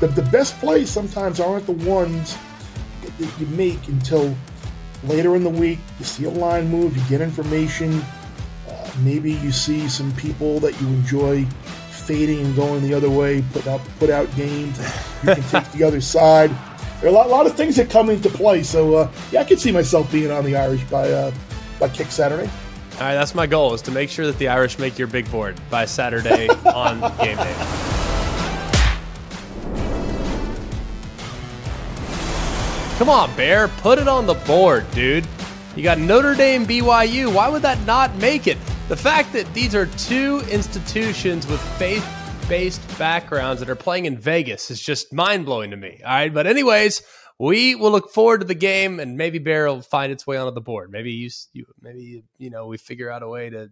the, the best plays sometimes aren't the ones that you make until later in the week. You see a line move, you get information. Uh, maybe you see some people that you enjoy fading and going the other way, put out put out games. You can take the other side. There are a lot, a lot, of things that come into play. So uh, yeah, I can see myself being on the Irish by uh, by kick Saturday. All right, that's my goal is to make sure that the Irish make your big board by Saturday on game day. Come on, Bear, put it on the board, dude. You got Notre Dame, BYU. Why would that not make it? The fact that these are two institutions with faith based backgrounds that are playing in Vegas is just mind blowing to me. All right. But, anyways, we will look forward to the game and maybe Bear will find its way onto the board. Maybe you, you maybe, you know, we figure out a way to,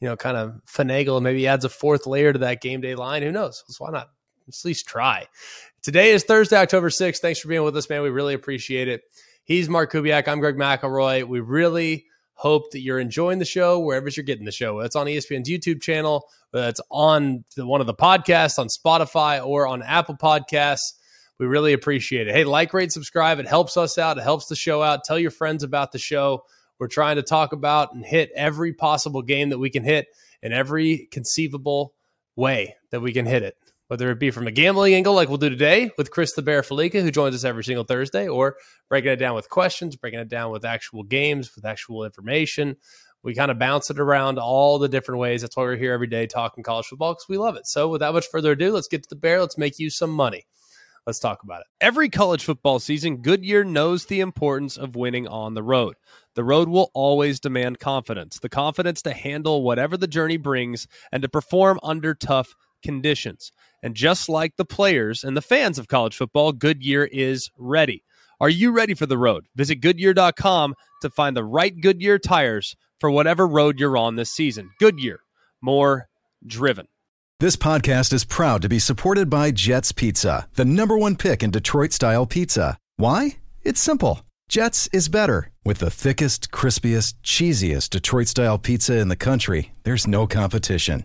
you know, kind of finagle and maybe adds a fourth layer to that game day line. Who knows? So why not? Let's at least try. Today is Thursday, October 6th. Thanks for being with us, man. We really appreciate it. He's Mark Kubiak. I'm Greg McElroy. We really hope that you're enjoying the show wherever you're getting the show. It's on ESPN's YouTube channel, it's on the, one of the podcasts on Spotify or on Apple Podcasts. We really appreciate it. Hey, like, rate, subscribe. It helps us out. It helps the show out. Tell your friends about the show. We're trying to talk about and hit every possible game that we can hit in every conceivable way that we can hit it whether it be from a gambling angle like we'll do today with Chris the Bear Fallica, who joins us every single Thursday, or breaking it down with questions, breaking it down with actual games, with actual information. We kind of bounce it around all the different ways. That's why we're here every day talking college football because we love it. So, without much further ado, let's get to the Bear. Let's make you some money. Let's talk about it. Every college football season, Goodyear knows the importance of winning on the road. The road will always demand confidence the confidence to handle whatever the journey brings and to perform under tough conditions. And just like the players and the fans of college football, Goodyear is ready. Are you ready for the road? Visit Goodyear.com to find the right Goodyear tires for whatever road you're on this season. Goodyear, more driven. This podcast is proud to be supported by Jets Pizza, the number one pick in Detroit style pizza. Why? It's simple. Jets is better. With the thickest, crispiest, cheesiest Detroit style pizza in the country, there's no competition.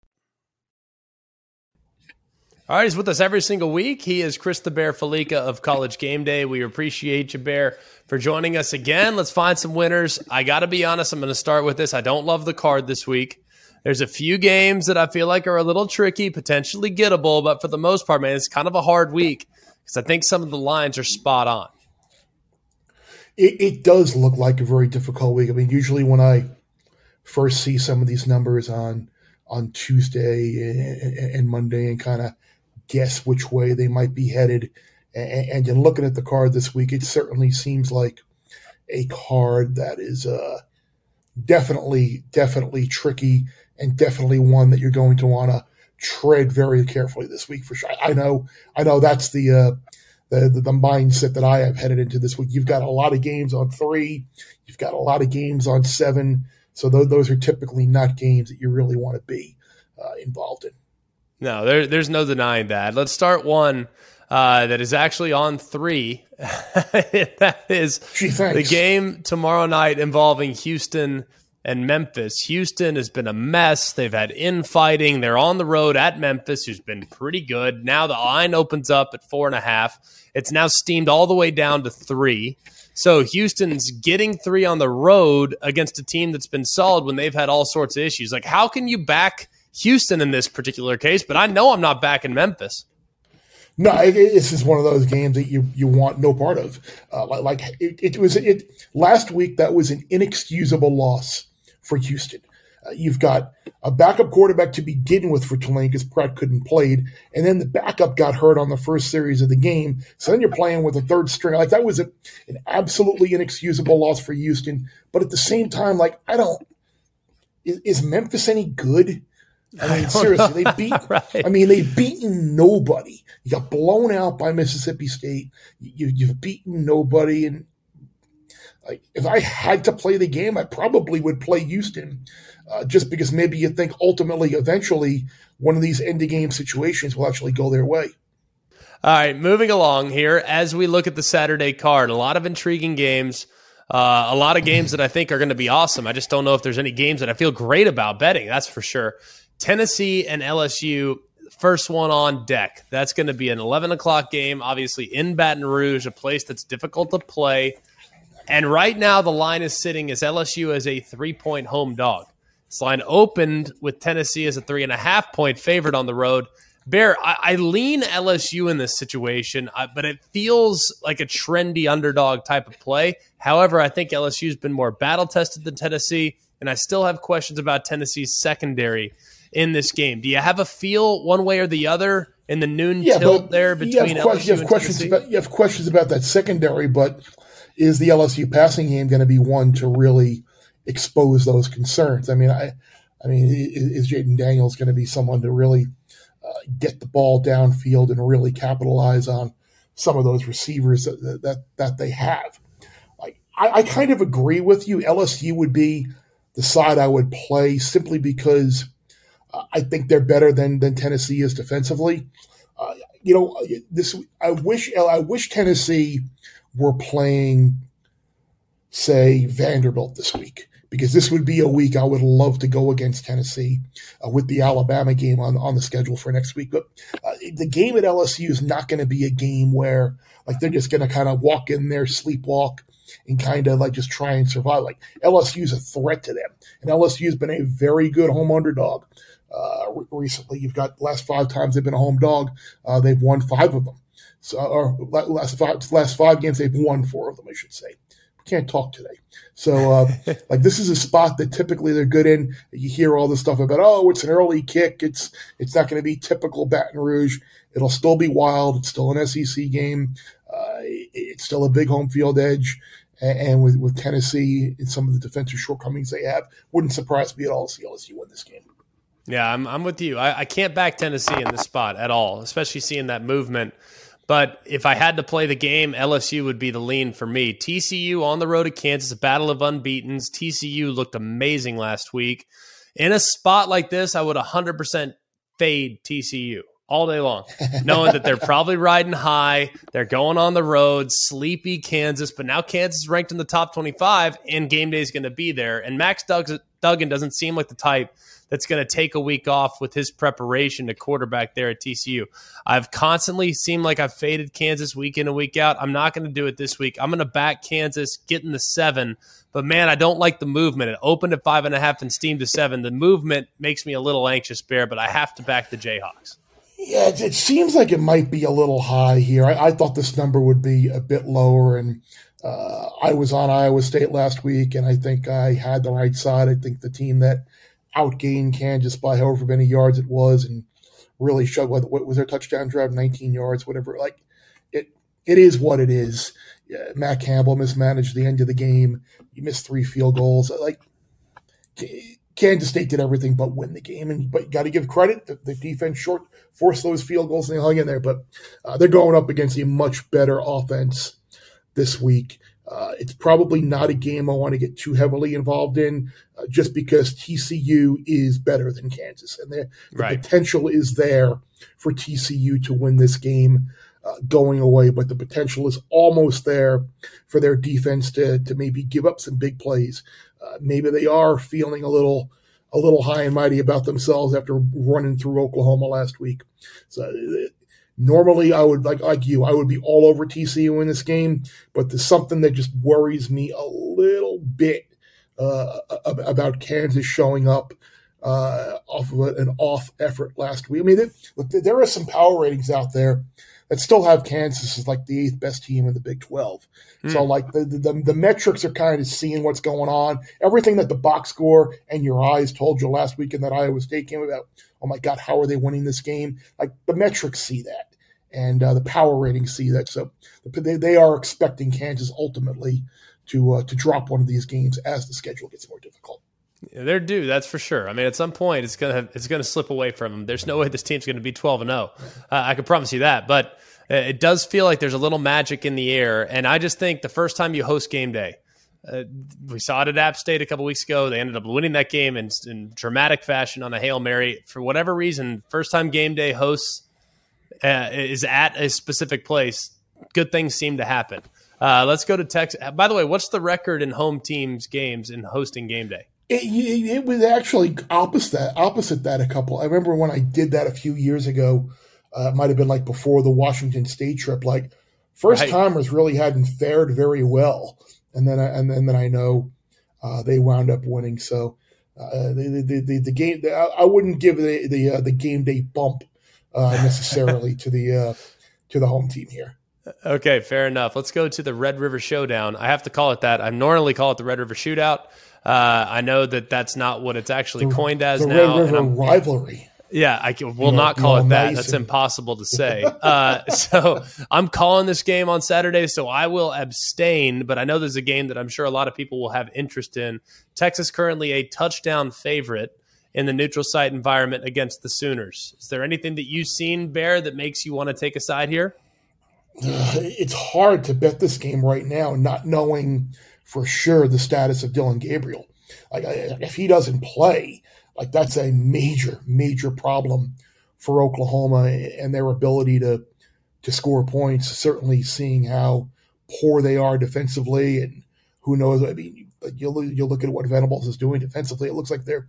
All right, he's with us every single week. He is Chris the Bear Fallica of College Game Day. We appreciate you, Bear, for joining us again. Let's find some winners. I got to be honest, I'm going to start with this. I don't love the card this week. There's a few games that I feel like are a little tricky, potentially gettable, but for the most part, man, it's kind of a hard week because I think some of the lines are spot on. It, it does look like a very difficult week. I mean, usually when I first see some of these numbers on on Tuesday and, and Monday and kind of guess which way they might be headed. And, and in looking at the card this week, it certainly seems like a card that is uh, definitely, definitely tricky and definitely one that you're going to want to tread very carefully this week for sure. I know, I know that's the, uh, the, the, the mindset that I have headed into this week. You've got a lot of games on three, you've got a lot of games on seven, so those, those are typically not games that you really want to be uh, involved in. No, there, there's no denying that. Let's start one uh, that is actually on three. that is the game tomorrow night involving Houston and Memphis. Houston has been a mess. They've had infighting. They're on the road at Memphis, who's been pretty good. Now the line opens up at four and a half. It's now steamed all the way down to three. So Houston's getting three on the road against a team that's been solid when they've had all sorts of issues. Like, how can you back Houston in this particular case, but I know I'm not back in Memphis. No, this is one of those games that you you want no part of. Uh, like it, it, was it last week. That was an inexcusable loss for Houston. Uh, you've got a backup quarterback to begin with for Tulane because Pratt couldn't play, and then the backup got hurt on the first series of the game. So then you're playing with a third string. Like that was a, an absolutely inexcusable loss for Houston. But at the same time, like I don't is, is Memphis any good? I mean, seriously, they beat. right. I mean, they've beaten nobody. You got blown out by Mississippi State. You, you've beaten nobody, and Like, if I had to play the game, I probably would play Houston, uh, just because maybe you think ultimately, eventually, one of these end of game situations will actually go their way. All right, moving along here as we look at the Saturday card, a lot of intriguing games. Uh, a lot of games that I think are going to be awesome. I just don't know if there's any games that I feel great about betting. That's for sure. Tennessee and LSU, first one on deck. That's going to be an 11 o'clock game, obviously in Baton Rouge, a place that's difficult to play. And right now, the line is sitting as LSU as a three point home dog. This line opened with Tennessee as a three and a half point favorite on the road. Bear, I, I lean LSU in this situation, uh, but it feels like a trendy underdog type of play. However, I think LSU's been more battle tested than Tennessee, and I still have questions about Tennessee's secondary in this game. Do you have a feel one way or the other in the noon yeah, tilt there between you have, LSU you have questions Tennessee? about you have questions about that secondary, but is the LSU passing game going to be one to really expose those concerns? I mean, I, I mean, is, is Jayden Daniels going to be someone to really uh, get the ball downfield and really capitalize on some of those receivers that that, that they have. Like I, I kind of agree with you. LSU would be the side I would play simply because I think they're better than than Tennessee is defensively. Uh, you know, this I wish I wish Tennessee were playing, say, Vanderbilt this week because this would be a week I would love to go against Tennessee uh, with the Alabama game on, on the schedule for next week. But uh, the game at LSU is not going to be a game where like they're just going to kind of walk in there, sleepwalk, and kind of like just try and survive. Like LSU is a threat to them, and LSU has been a very good home underdog. Uh, recently, you've got last five times they've been a home dog, uh, they've won five of them. So, or last five last five games they've won four of them, I should say We can't talk today. So, uh, like, this is a spot that typically they're good in. You hear all this stuff about, oh, it's an early kick. It's it's not going to be typical Baton Rouge. It'll still be wild. It's still an SEC game. Uh, it's still a big home field edge. And, with, with Tennessee and some of the defensive shortcomings they have, wouldn't surprise me at all to see LSU win this game. Yeah, I'm, I'm with you. I, I can't back Tennessee in this spot at all, especially seeing that movement but if I had to play the game, LSU would be the lean for me. TCU on the road to Kansas, a battle of unbeatens. TCU looked amazing last week. In a spot like this, I would 100% fade TCU all day long, knowing that they're probably riding high. They're going on the road, sleepy Kansas, but now Kansas is ranked in the top 25, and game day is going to be there. And Max Duggan doesn't seem like the type that's going to take a week off with his preparation to quarterback there at TCU. I've constantly seemed like I've faded Kansas week in and week out. I'm not going to do it this week. I'm going to back Kansas, getting the seven. But man, I don't like the movement. It opened at five and a half and steamed to seven. The movement makes me a little anxious, Bear, but I have to back the Jayhawks. Yeah, it, it seems like it might be a little high here. I, I thought this number would be a bit lower, and uh, I was on Iowa State last week, and I think I had the right side. I think the team that outgained Kansas by however many yards it was, and really showed what, what was their touchdown drive, 19 yards, whatever. Like it, it is what it is. Yeah, Matt Campbell mismanaged the end of the game. He missed three field goals. Like Kansas State did everything but win the game, and but you got to give credit. The, the, defense short forced those field goals and they hung in there. But uh, they're going up against a much better offense this week. Uh, it's probably not a game I want to get too heavily involved in, uh, just because TCU is better than Kansas, and the, right. potential is there for TCU to win this game uh, going away. But the potential is almost there for their defense to to maybe give up some big plays. Uh, maybe they are feeling a little a little high and mighty about themselves after running through Oklahoma last week. So Normally, I would like like you, I would be all over TCU in this game, but there's something that just worries me a little bit uh, about Kansas showing up uh, off of an off effort last week. I mean, there, there are some power ratings out there that still have Kansas as like the eighth best team in the Big 12. Mm. So like the, the, the metrics are kind of seeing what's going on. Everything that the box score and your eyes told you last week in that Iowa State game about, oh my God, how are they winning this game? Like the metrics see that and uh, the power ratings see that. So they, they are expecting Kansas ultimately to uh, to drop one of these games as the schedule gets more difficult. Yeah, they're due, that's for sure. I mean, at some point, it's gonna it's gonna slip away from them. There's no way this team's gonna be 12 and 0. Uh, I can promise you that. But uh, it does feel like there's a little magic in the air, and I just think the first time you host game day, Uh, we saw it at App State a couple weeks ago. They ended up winning that game in, in dramatic fashion on a hail mary. For whatever reason, first time game day hosts uh, is at a specific place. Good things seem to happen. Uh, let's go to Texas. By the way, what's the record in home teams games in hosting game day? It, it, it, was actually opposite that. Opposite that, a couple. I remember when I did that a few years ago. Uh, it might have been like before the Washington State trip. Like first right. timers really hadn't fared very well, and then I, and then, and then I know uh, they wound up winning. So uh, the, the, the, the, game, I wouldn't give the the, uh, the game day bump uh, necessarily to the uh, to the home team here. Okay, fair enough. Let's go to the Red River Showdown. I have to call it that. I normally call it the Red River Shootout. Uh, I know that that's not what it's actually the, coined as the now. Red River rivalry. Yeah, I will you not call it that. Nice That's and... impossible to say. uh, so I'm calling this game on Saturday, so I will abstain. But I know there's a game that I'm sure a lot of people will have interest in. Texas currently a touchdown favorite in the neutral site environment against the Sooners. Is there anything that you've seen, Bear, that makes you want to take a side here? It's hard to bet this game right now, not knowing for sure the status of Dillon Gabriel. Like if he doesn't play, like that's a major, major problem for Oklahoma and their ability to to score points. Certainly, seeing how poor they are defensively, and who knows? I mean, you'll you look at what Venables is doing defensively. It looks like they're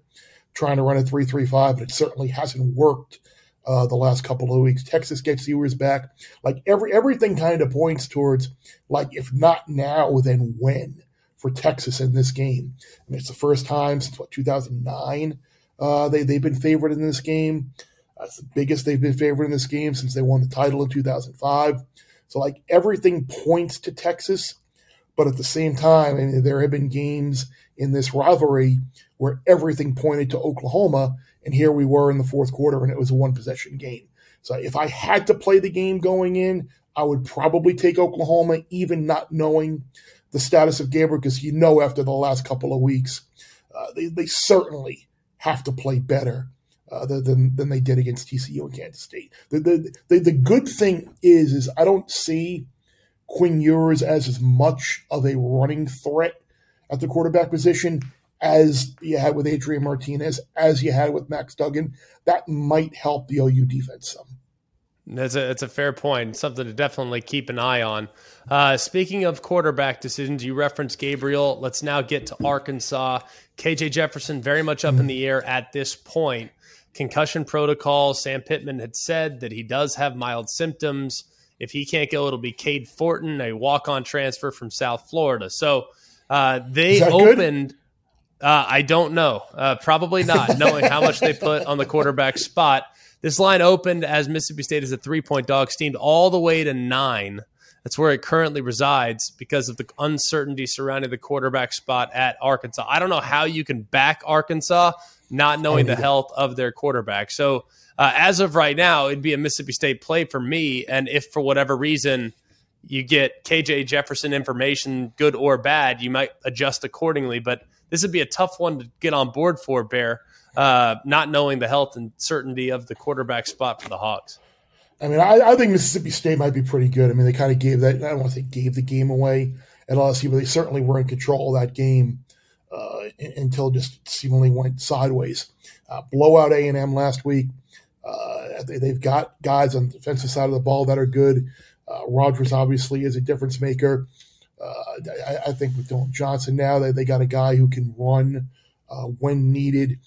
trying to run a three three five, but it certainly hasn't worked uh, the last couple of weeks. Texas gets Ewers back. Like every everything kind of points towards like if not now, then when for Texas in this game. I mean, it's the first time since what 2009 uh, they they've been favored in this game. That's the biggest they've been favored in this game since they won the title in 2005. So like everything points to Texas, but at the same time, I mean, there have been games in this rivalry where everything pointed to Oklahoma, and here we were in the fourth quarter, and it was a one possession game. So if I had to play the game going in, I would probably take Oklahoma, even not knowing the status of Gabriel, because you know after the last couple of weeks, uh, they, they certainly have to play better uh, than than they did against TCU and Kansas State. The, the the, the good thing is is I don't see Quinn Ewers as as much of a running threat at the quarterback position as you had with Adrian Martinez, as you had with Max Duggan. That might help the OU defense some. That's a, that's a fair point. Something to definitely keep an eye on. Uh, speaking of quarterback decisions, you referenced Gabriel. Let's now get to Arkansas. KJ Jefferson very much up in the air at this point. Concussion protocol. Sam Pittman had said that he does have mild symptoms. If he can't go, it'll be Cade Fortin, a walk on transfer from South Florida. So uh, they opened. Uh, I don't know. Uh, probably not, knowing how much they put on the quarterback spot. This line opened as Mississippi State is a three point dog, steamed all the way to nine. That's where it currently resides because of the uncertainty surrounding the quarterback spot at Arkansas. I don't know how you can back Arkansas not knowing the health of their quarterback. So, uh, as of right now, it'd be a Mississippi State play for me. And if for whatever reason you get KJ Jefferson information, good or bad, you might adjust accordingly. But this would be a tough one to get on board for, Bear uh, not knowing the health and certainty of the quarterback spot for the Hogs. I mean, I, I, think Mississippi State might be pretty good. I mean, they kind of gave that. I don't want to say gave the game away at LSU, but they certainly were in control of that game uh, until just seemingly went sideways. Uh, blowout A and M last week. Uh, they, have got guys on the defensive side of the ball that are good. Uh, Rogers obviously is a difference maker. Uh, I, I, think with Dillon Johnson now, they, they got a guy who can run when needed.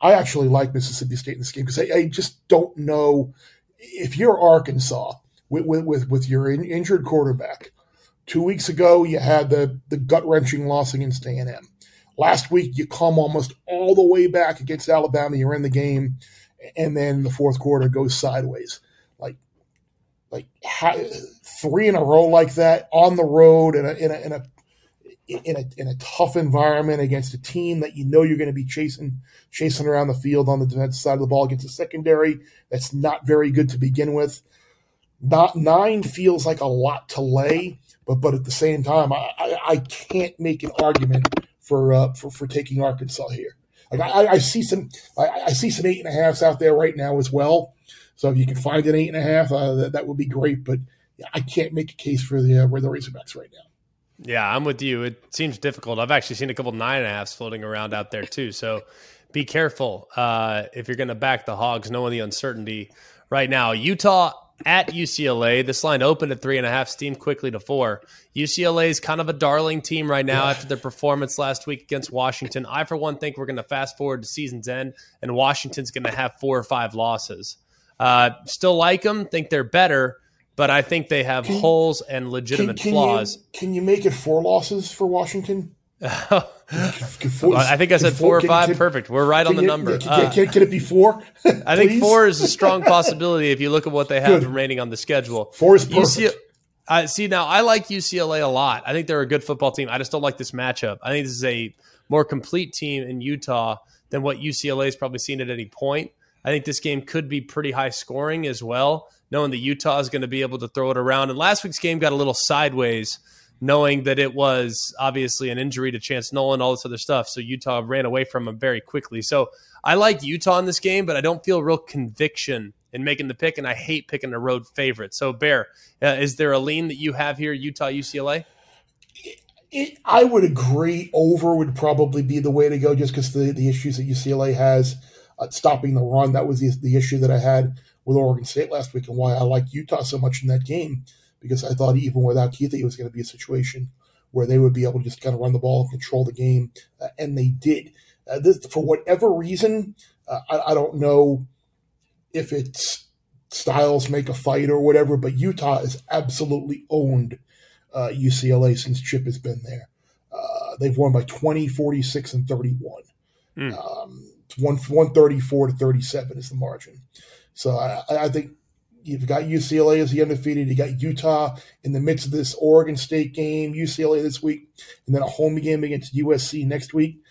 I actually like Mississippi State in this game because I, I, just don't know if you're Arkansas with with, with your in, injured quarterback. Two weeks ago, you had the the gut wrenching loss against A and M. Last week, you come almost all the way back against Alabama. You're in the game, and then the fourth quarter goes sideways. Like, three in a row like that on the road in a in a, in a in a, in a tough environment against a team that you know you're going to be chasing chasing around the field on the defensive side of the ball against a secondary that's not very good to begin with. Not nine feels like a lot to lay, but but at the same time, I, I, I can't make an argument for uh, for for taking Arkansas here. Like I, I see some I, I, see some eight and a halfs out there right now as well. So if you can find an eight and a half, uh, that, that would be great. But I can't make a case for the uh, the Razorbacks right now. Yeah, I'm with you. It seems difficult. I've actually seen a couple nine and a halfs floating around out there too. So be careful uh, if you're going to back the Hogs, knowing the uncertainty right now. Utah at UCLA. This line opened at three and a half, steamed quickly to four. UCLA is kind of a darling team right now after their performance last week against Washington. I, for one, think we're going to fast forward to season's end, and Washington's going to have four or five losses. Uh, still like them, think they're better, but I think they have can, holes and legitimate can, can flaws. You, can you make it four losses for Washington? I think I said four, or five. Can, Perfect. We're right on the you, number. Can, uh, can, it be four? I think four is a strong possibility if you look at what they have Good. remaining on the schedule. Four is perfect. UC, see, now I like UCLA a lot. I think they're a good football team. I just don't like this matchup. I think this is a more complete team in Utah than what UCLA has probably seen at any point. I think this game could be pretty high scoring as well, knowing that Utah is going to be able to throw it around. And last week's game got a little sideways knowing that it was obviously an injury to Chance Nolan, all this other stuff. So Utah ran away from him very quickly. So I like Utah in this game, but I don't feel real conviction in making the pick, and I hate picking a road favorite. So Bear, uh, is there a lean that you have here, Utah UCLA? It, I would agree. Over would probably be the way to go, just because the the issues that UCLA has uh, stopping the run. That was the, the issue that I had with Oregon State last week, and why I like Utah so much in that game because I thought even without Keith, it was going to be a situation where they would be able to just kind of run the ball and control the game, uh, and they did. Uh, this, for whatever reason, uh, I, I, don't know if it's styles make a fight or whatever, but Utah has absolutely owned UCLA uh, since Chip has been there. Uh, they've won by 20, 46, and 31. Mm. Um, one, 134 to 37 is the margin. So I, I think You've got UCLA as the undefeated. You got Utah in the midst of this Oregon State game, UCLA this week, and then a home game against USC next week.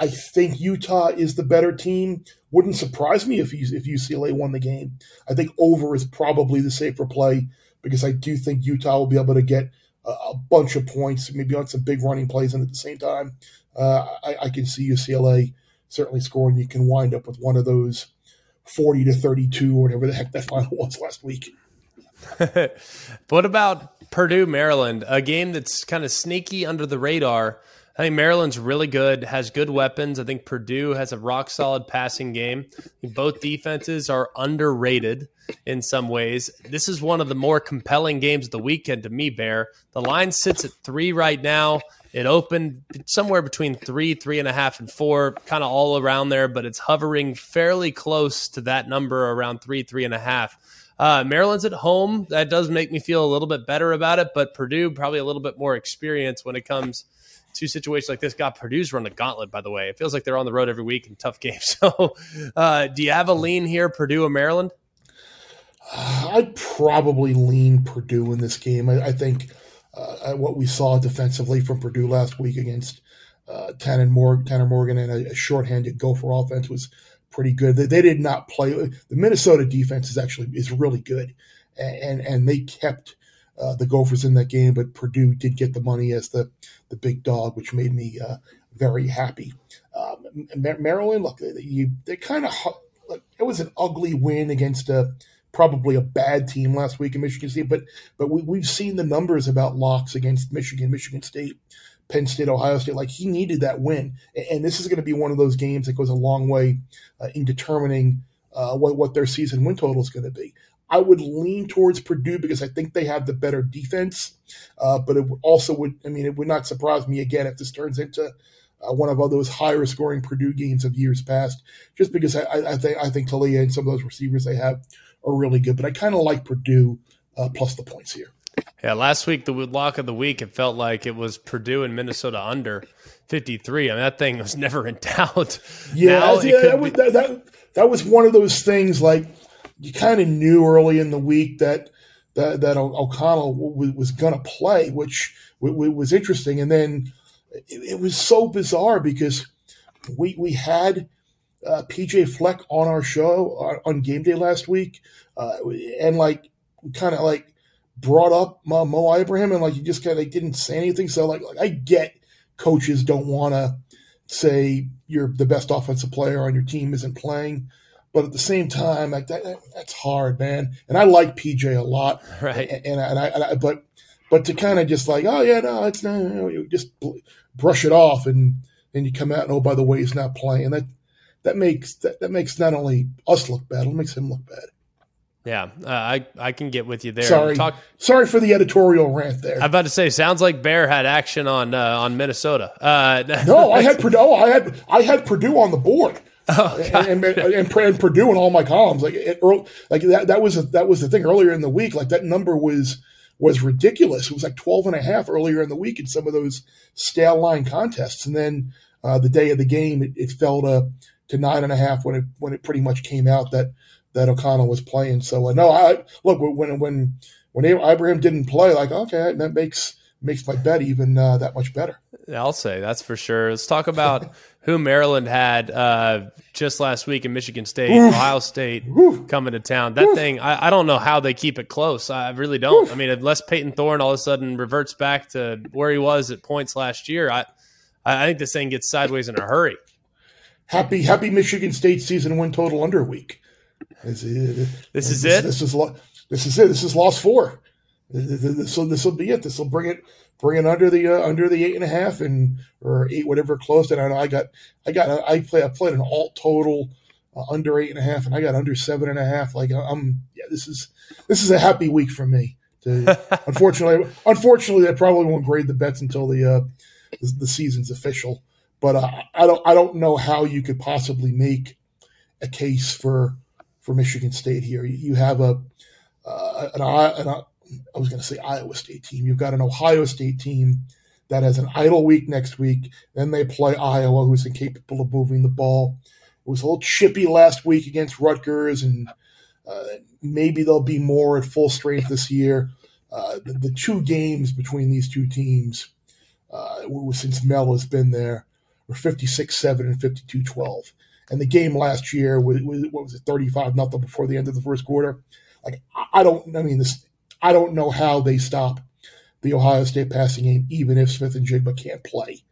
I think Utah is the better team. Wouldn't surprise me if if UCLA won the game. I think over is probably the safer play because I do think Utah will be able to get a, a bunch of points, maybe on some big running plays, and at the same time, uh, I, I, can see UCLA certainly scoring. You can wind up with one of those 40 to 32 or whatever the heck that final was last week. what about Purdue, Maryland? A game that's kind of sneaky under the radar. I think Maryland's really good, has good weapons. I think Purdue has a rock solid passing game. Both defenses are underrated in some ways. This is one of the more compelling games of the weekend to me, Bear. The line sits at three right now. It opened somewhere between three, three and a half, and four, kind of all around there, but it's hovering fairly close to that number around three, three and a half. Uh, Maryland's at home. That does make me feel a little bit better about it, but Purdue probably a little bit more experience when it comes to situations like this. God, Purdue's run the gauntlet, by the way. It feels like they're on the road every week in tough games. So, uh, do you have a lean here, Purdue or Maryland? I'd probably lean Purdue in this game. I, I think uh, what we saw defensively from Purdue last week against uh, Tanner, Morgan, Tanner Morgan and a, a shorthanded Gopher offense was pretty good. They, they, did not play. The Minnesota defense is actually is really good, and and they kept uh, the Gophers in that game. But Purdue did get the money as the the big dog, which made me uh, very happy. Um, Maryland, look, you they kind of it was an ugly win against a probably a bad team last week in Michigan State, but but we, we've seen the numbers about locks against Michigan, Michigan State, Penn State, Ohio State. Like he needed that win, and this is going to be one of those games that goes a long way uh, in determining uh, what what their season win total is going to be. I would lean towards Purdue because I think they have the better defense, uh, but it also would. I mean, it would not surprise me again if this turns into uh, one of those higher scoring Purdue games of years past, just because I, I, think I think Taulia and some of those receivers they have are really good. But I kind of like Purdue uh, plus the points here. Yeah, last week the lock of the week, it felt like it was Purdue and Minnesota under 53. I mean, that thing was never in doubt. Yeah, yeah that, was, that, that, that, was one of those things like you kind of knew early in the week that that, that O'Connell w- was going to play, which w- w- was interesting. And then it, it was so bizarre because we we had – uh, PJ Fleck on our show uh, on game day last week, uh, and like kind of like brought up Mo, Mo Ibrahim, and like he just kind of like, didn't say anything. So like, like I get coaches don't want to say you're the best offensive player on your team isn't playing, but at the same time, like that, that's hard, man. And I like PJ a lot, right? And, and, I, and I, but but to kind of just like, oh yeah, no, it's not. You just brush it off, and then you come out and oh, by the way, he's not playing. That that makes that, that makes not only us look bad, it makes him look bad. Yeah, uh, I I can get with you there. Sorry, Talk, sorry for the editorial rant there. I'm about to say, sounds like Bear had action on uh, on Minnesota. Uh, no, I had Purdue. I had I had Purdue on the board. Oh, and, and, and, and, Purdue in all my columns, like it, like that, that was a, that was the thing earlier in the week. Like that number was was ridiculous. It was like 12 and a half earlier in the week in some of those stale line contests, and then uh, the day of the game, it, it fell to to nine and a half when it when it pretty much came out that that O'Connell was playing. So uh, no, I look when when when Ibrahim didn't play, like okay, that makes makes my bet even uh, that much better. I'll say that's for sure. Let's talk about who Maryland had uh, just last week in Michigan State, Oof. Ohio State Oof. coming to town. That Oof. thing, I, I, don't know how they keep it close. I really don't. I mean, unless Payton Thorne all of a sudden reverts back to where he was at points last year, I I think this thing gets sideways in a hurry. Happy Happy Michigan State season win total under week. This is, this is it. This is this is it. This is loss four. This will this will be it. This will bring it bring it under the uh, under the eight and a half and or eight whatever close. And I know I got I got I play I played an alt total uh, under eight and a half and I got under seven and a half. Like I'm yeah this is this is a happy week for me. To, unfortunately, unfortunately, I probably won't grade the bets until the uh, the, the season's official. But uh, I don't I don't know how you could possibly make a case for for Michigan State here. You have a uh, an, an, I was going to say Iowa State team. You've got an Ohio State team that has an idle week next week. Then they play Iowa, who's incapable of moving the ball. It was a little chippy last week against Rutgers, and uh, maybe they'll be more at full strength this year. Uh, the, the, two games between these two teams, uh, since Mel has been there, were 56 7 and 52 12. And the game last year was, was what was it, 35 nothing before the end of the first quarter. Like, I don't, I mean, this, I don't know how they stop the Ohio State passing game, even if Smith-Njigba can't play.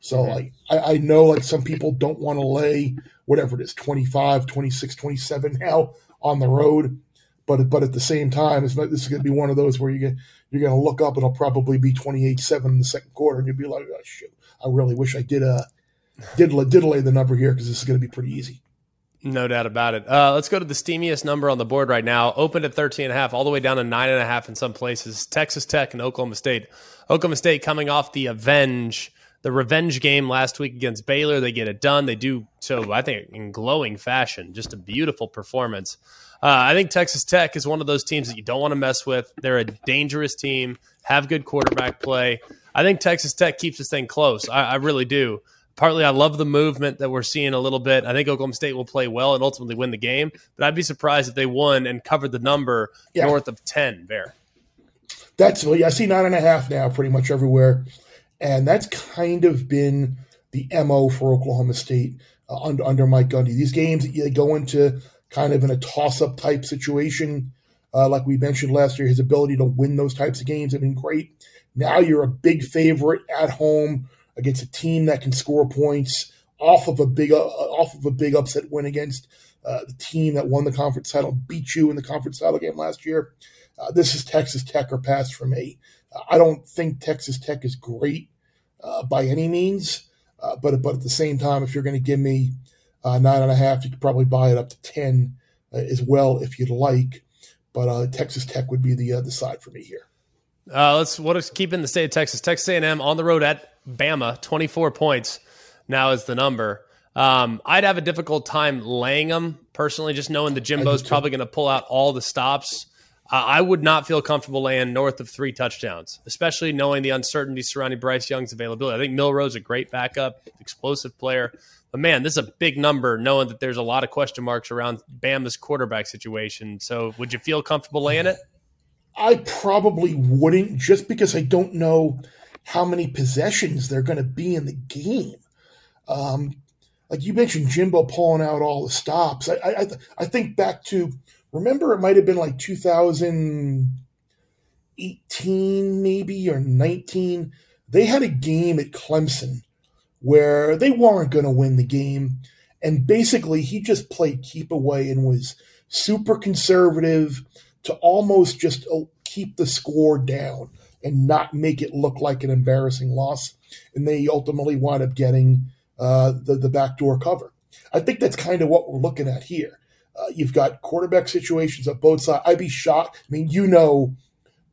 So mm-hmm. like I, I, know like some people don't want to lay whatever it is, 25, 26, 27 now on the road. But but at the same time, it's, this is going to be one of those where you get you're going to look up and it'll probably be 28-7 in the second quarter, and you'll be like, oh, shit, I really wish I did uh did did the number here because this is going to be pretty easy. No doubt about it. Uh, let's go to the steamiest number on the board right now. Opened at 13 and a half, all the way down to nine and a half in some places. Texas Tech and Oklahoma State. Oklahoma State coming off the avenge, the revenge game last week against Baylor. They get it done. They do so, I think, in glowing fashion. Just a beautiful performance. Uh, I think Texas Tech is one of those teams that you don't want to mess with. They're a dangerous team, have good quarterback play. I think Texas Tech keeps this thing close. I, I really do partly I love the movement that we're seeing a little bit. I think Oklahoma State will play well and ultimately win the game, but I'd be surprised if they won and covered the number yeah. north of 10 there. That's well, yeah, I see nine and a half now pretty much everywhere. And that's kind of been the MO for Oklahoma State uh, under, under Mike Gundy. These games they go into kind of in a toss up type situation. Uh, like we mentioned last year, his ability to win those types of games have been great. Now you're a big favorite at home against a team that can score points off of a big uh, off of a big upset win against uh, the team that won the conference title, beat you in the conference title game last year. Uh, this is Texas Tech or pass for me. Uh, I don't think Texas Tech is great uh, by any means, uh, but but at the same time, if you're going to give me nine and a half, you could probably buy it up to ten as well if you'd like. But Texas Tech would be the the side for me here. let's what is keeping the state of Texas? Texas A&M on the road at Bama, 24 points now is the number. Um, I'd have a difficult time laying them personally, just knowing the Jimbo's probably going to pull out all the stops. Uh, I would not feel comfortable laying north of three touchdowns, especially knowing the uncertainty surrounding Bryce Young's availability. I think Milroe's a great backup, explosive player. But man, this is a big number, knowing that there's a lot of question marks around Bama's quarterback situation. So, would you feel comfortable laying it? I probably wouldn't, just because I don't know how many possessions they're going to be in the game. Um, like you mentioned, Jimbo pulling out all the stops. I, I, I think back to remember it might have been like 2018 maybe or 19. They had a game at Clemson where they weren't going to win the game, and basically he just played keep away and was super conservative to almost just uh, keep the score down and not make it look like an embarrassing loss. And they ultimately wind up getting uh, the, the backdoor cover. I think that's kind of what we're looking at here. Uh, you've got quarterback situations at both sides. I'd be shocked. I mean, you know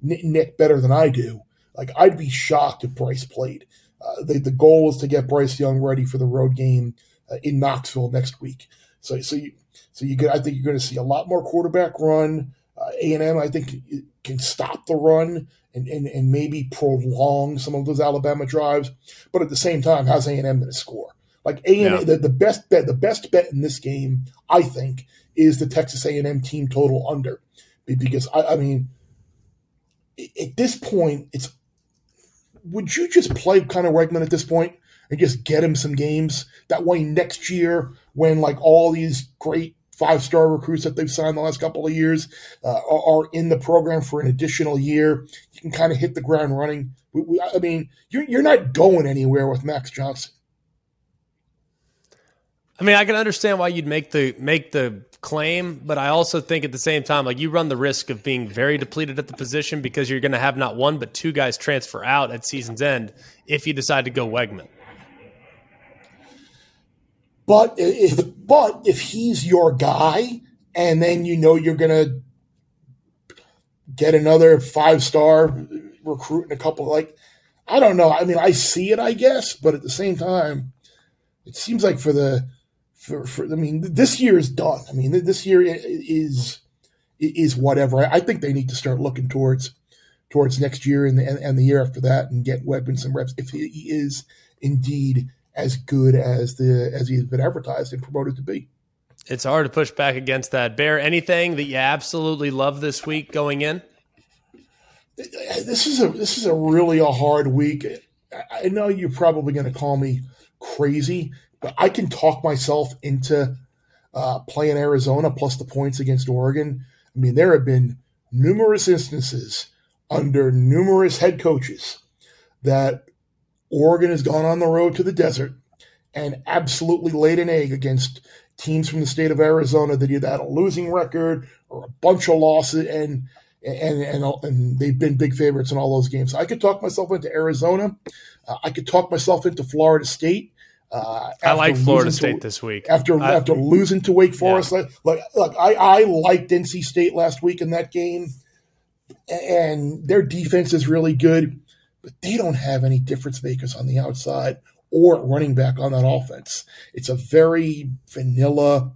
Nick better than I do. Like, I'd be shocked if Bryce played. Uh, the, the goal is to get Bryce Young ready for the road game uh, in Knoxville next week. So, so you, so you get, I think you're going to see a lot more quarterback run. Uh, A and M, I think, can stop the run and, and, and maybe prolong some of those Alabama drives. But at the same time, how's A and M going to score? Like A and the, the best bet, the best bet in this game, I think, is the Texas A and M team total under, because I, I mean, at this point, it's would you just play Conner Weigman at this point and just get him some games? That way, next year, when like all these great five star recruits that they've signed the last couple of years uh, are, in the program for an additional year, you can kind of hit the ground running. We, we, I mean, you're, you're not going anywhere with Max Johnson. I mean, I can understand why you'd make the make the claim, but I also think at the same time, like you run the risk of being very depleted at the position because you're going to have not one but two guys transfer out at season's end if you decide to go Weigman. But if but if he's your guy, and then you know you're to get another five star recruit in a couple, like I don't know. I mean, I see it, I guess, but at the same time, it seems like for the for, for I mean, this year is done. I mean, this year is is whatever. I think they need to start looking towards towards next year and the, and the year after that and get weapons and reps if he is indeed as good as the as he's been advertised and promoted to be. It's hard to push back against that. Bear, anything that you absolutely love this week going in? This is a this is a really a hard week. I know you're probably going to call me crazy but I can talk myself into uh, playing Arizona plus the points against Oregon. I mean, there have been numerous instances under numerous head coaches that Oregon has gone on the road to the desert and absolutely laid an egg against teams from the state of Arizona that either had a losing record or a bunch of losses and and and, and they've been big favorites in all those games. I could talk myself into Arizona. Uh, I could talk myself into Florida State. Uh, I like Florida State to, this week. After I, after losing to Wake Forest, yeah. like like I I liked NC State last week in that game, and their defense is really good, but they don't have any difference makers on the outside or running back on that offense. It's a very vanilla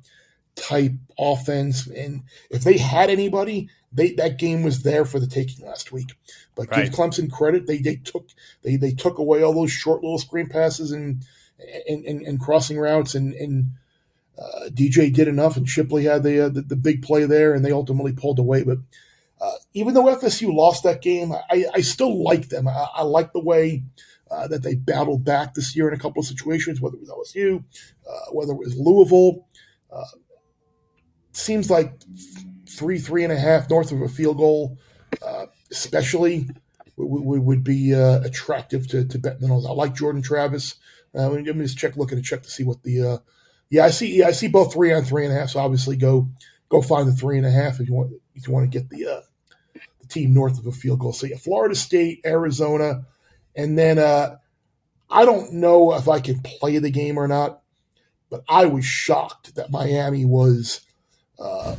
type offense, and if they had anybody, they that game was there for the taking last week. But right. give Clemson credit; they they took they they took away all those short little screen passes and and, and, and crossing routes, and, and uh, DJ did enough, and Shipley had the, uh, the, the big play there, and they ultimately pulled away. But uh, even though FSU lost that game, I, I still like them. I, I like the way uh, that they battled back this year in a couple of situations, whether it was LSU, uh, whether it was Louisville. Uh, seems like three, three and a half north of a field goal, especially would, would be attractive to, to bet I like Jordan Travis. Uh, let me just check, looking to check to see what the. Uh, yeah, I see. Yeah, I see both three on three and a half. So obviously, go go find the three and a half if you want you want to get the uh, the team north of a field goal. So yeah, Florida State, Arizona, and then uh, I don't know if I can play the game or not, but I was shocked that Miami was. Uh,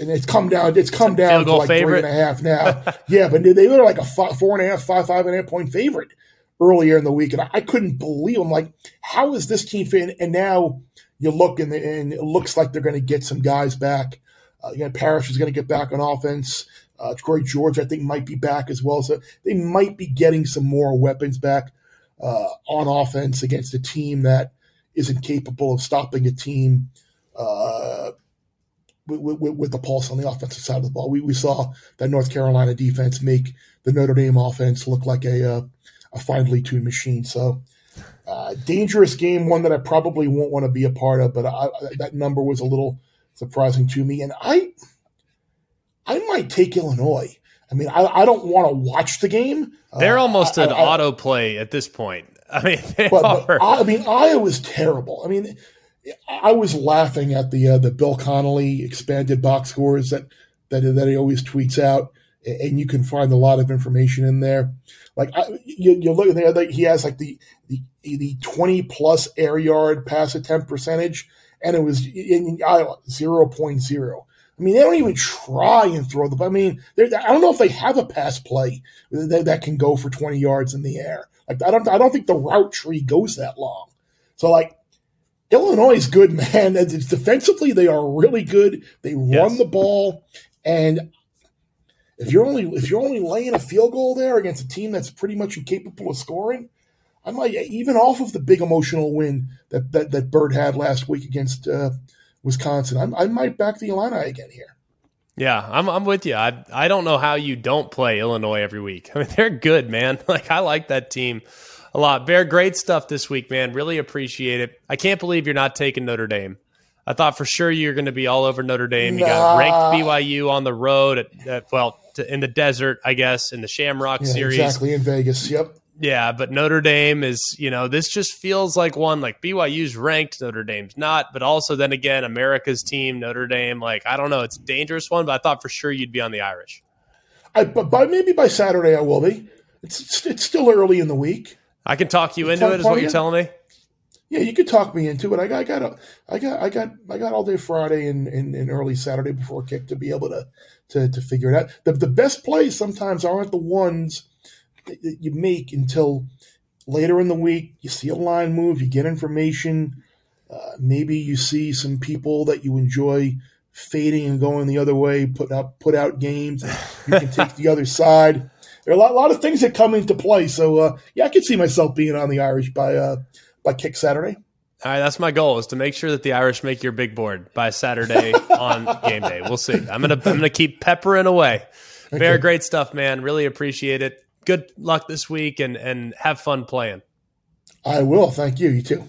and it's come down. It's come down to like favorite. three and a half now. yeah, but they were like a five, four and a half, five, five and a half point favorite earlier in the week, and I, I couldn't believe. I'm like, how is this team fit? And now you look, and, and it looks like they're going to get some guys back. Uh, you know, Parrish is going to get back on offense. Uh, George, I think, might be back as well. So they might be getting some more weapons back uh, on offense against a team that isn't capable of stopping a team uh, with, with, with, the pulse on the offensive side of the ball. We, we saw that North Carolina defense make the Notre Dame offense look like a uh, a finely tuned machine. So, uh, dangerous game, one that I probably won't want to be a part of, but I, that number was a little surprising to me. And I, I might take Illinois. I mean, I, I don't want to watch the game. They're uh, almost I, an I, autoplay at this point. I mean, but, but I, mean, Iowa's terrible. I mean, I was laughing at the uh, the Bill Connelly expanded box scores that that that he always tweets out and you can find a lot of information in there. Like I, you, you look at there, like he has like the, the the twenty plus air yard pass attempt percentage, and it was in Iowa zero point zero. I mean, they don't even try and throw the. I mean, I don't know if they have a pass play that, that can go for twenty yards in the air. Like I don't, I don't think the route tree goes that long. So like Illinois is good, man. It's defensively, they are really good. They run yes. the ball, and if you're only if you're only laying a field goal there against a team that's pretty much incapable of scoring, I might even off of the big emotional win that that, that Bird had last week against uh, Wisconsin. I, I might back the Illini again here. Yeah, I'm I'm with you. I I don't know how you don't play Illinois every week. I mean, they're good, man. Like I like that team a lot. Bear, great stuff this week, man. Really appreciate it. I can't believe you're not taking Notre Dame. I thought for sure you're going to be all over Notre Dame. You got ranked BYU on the road at, at well to, in the desert, I guess, in the Shamrock yeah, series. Exactly in Vegas. Yep. Yeah, but Notre Dame is, you know, this just feels like one like BYU's ranked, Notre Dame's not, but also then again, America's team, Notre Dame, like I don't know, it's a dangerous one, but I thought for sure you'd be on the Irish. I, but by maybe by Saturday I will be. It's it's still early in the week. I can talk you into it, is what you're telling me. Yeah, you could talk me into it. I got, I got, I got, I got, I got all day Friday and, and, and, early Saturday before kick to be able to, to, to figure it out. The, the best plays sometimes aren't the ones that you make until later in the week. You see a line move, you get information. Uh, maybe you see some people that you enjoy fading and going the other way, put out put out games. You can take the other side. There are a lot, a lot, of things that come into play. So uh, yeah, I could see myself being on the Irish by uh, by kick Saturday. All right, that's my goal is to make sure that the Irish make your big board by Saturday on game day. We'll see. I'm gonna I'm gonna keep peppering away. Okay. Bear, great stuff, man. Really appreciate it. Good luck this week and and have fun playing. I will. Thank you. You too.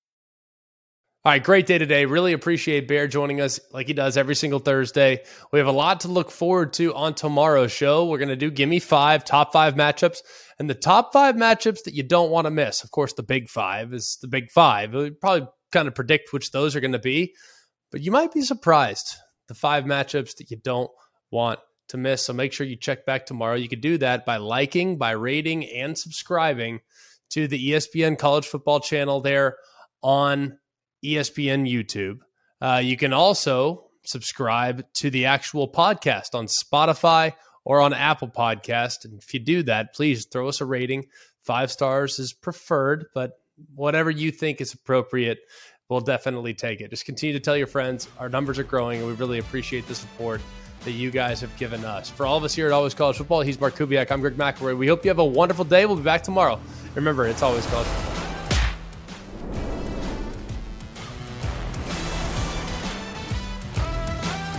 All right, great day today. Really appreciate Bear joining us like he does every single Thursday. We have a lot to look forward to on tomorrow's show. We're going to do Gimme Five, top five matchups, and the top five matchups that you don't want to miss. Of course, the big five is the big five. We probably kind of predict which those are going to be, but you might be surprised the five matchups that you don't want to miss. So make sure you check back tomorrow. You can do that by liking, by rating, and subscribing to the ESPN College Football channel there on ESPN YouTube. Uh, you can also subscribe to the actual podcast on Spotify or on Apple Podcast. And if you do that, please throw us a rating. Five stars is preferred, but whatever you think is appropriate, we'll definitely take it. Just continue to tell your friends. Our numbers are growing, and we really appreciate the support that you guys have given us. For all of us here at Always College Football, he's Mark Kubiak. I'm Greg McElroy. We hope you have a wonderful day. We'll be back tomorrow. Remember, it's always college football.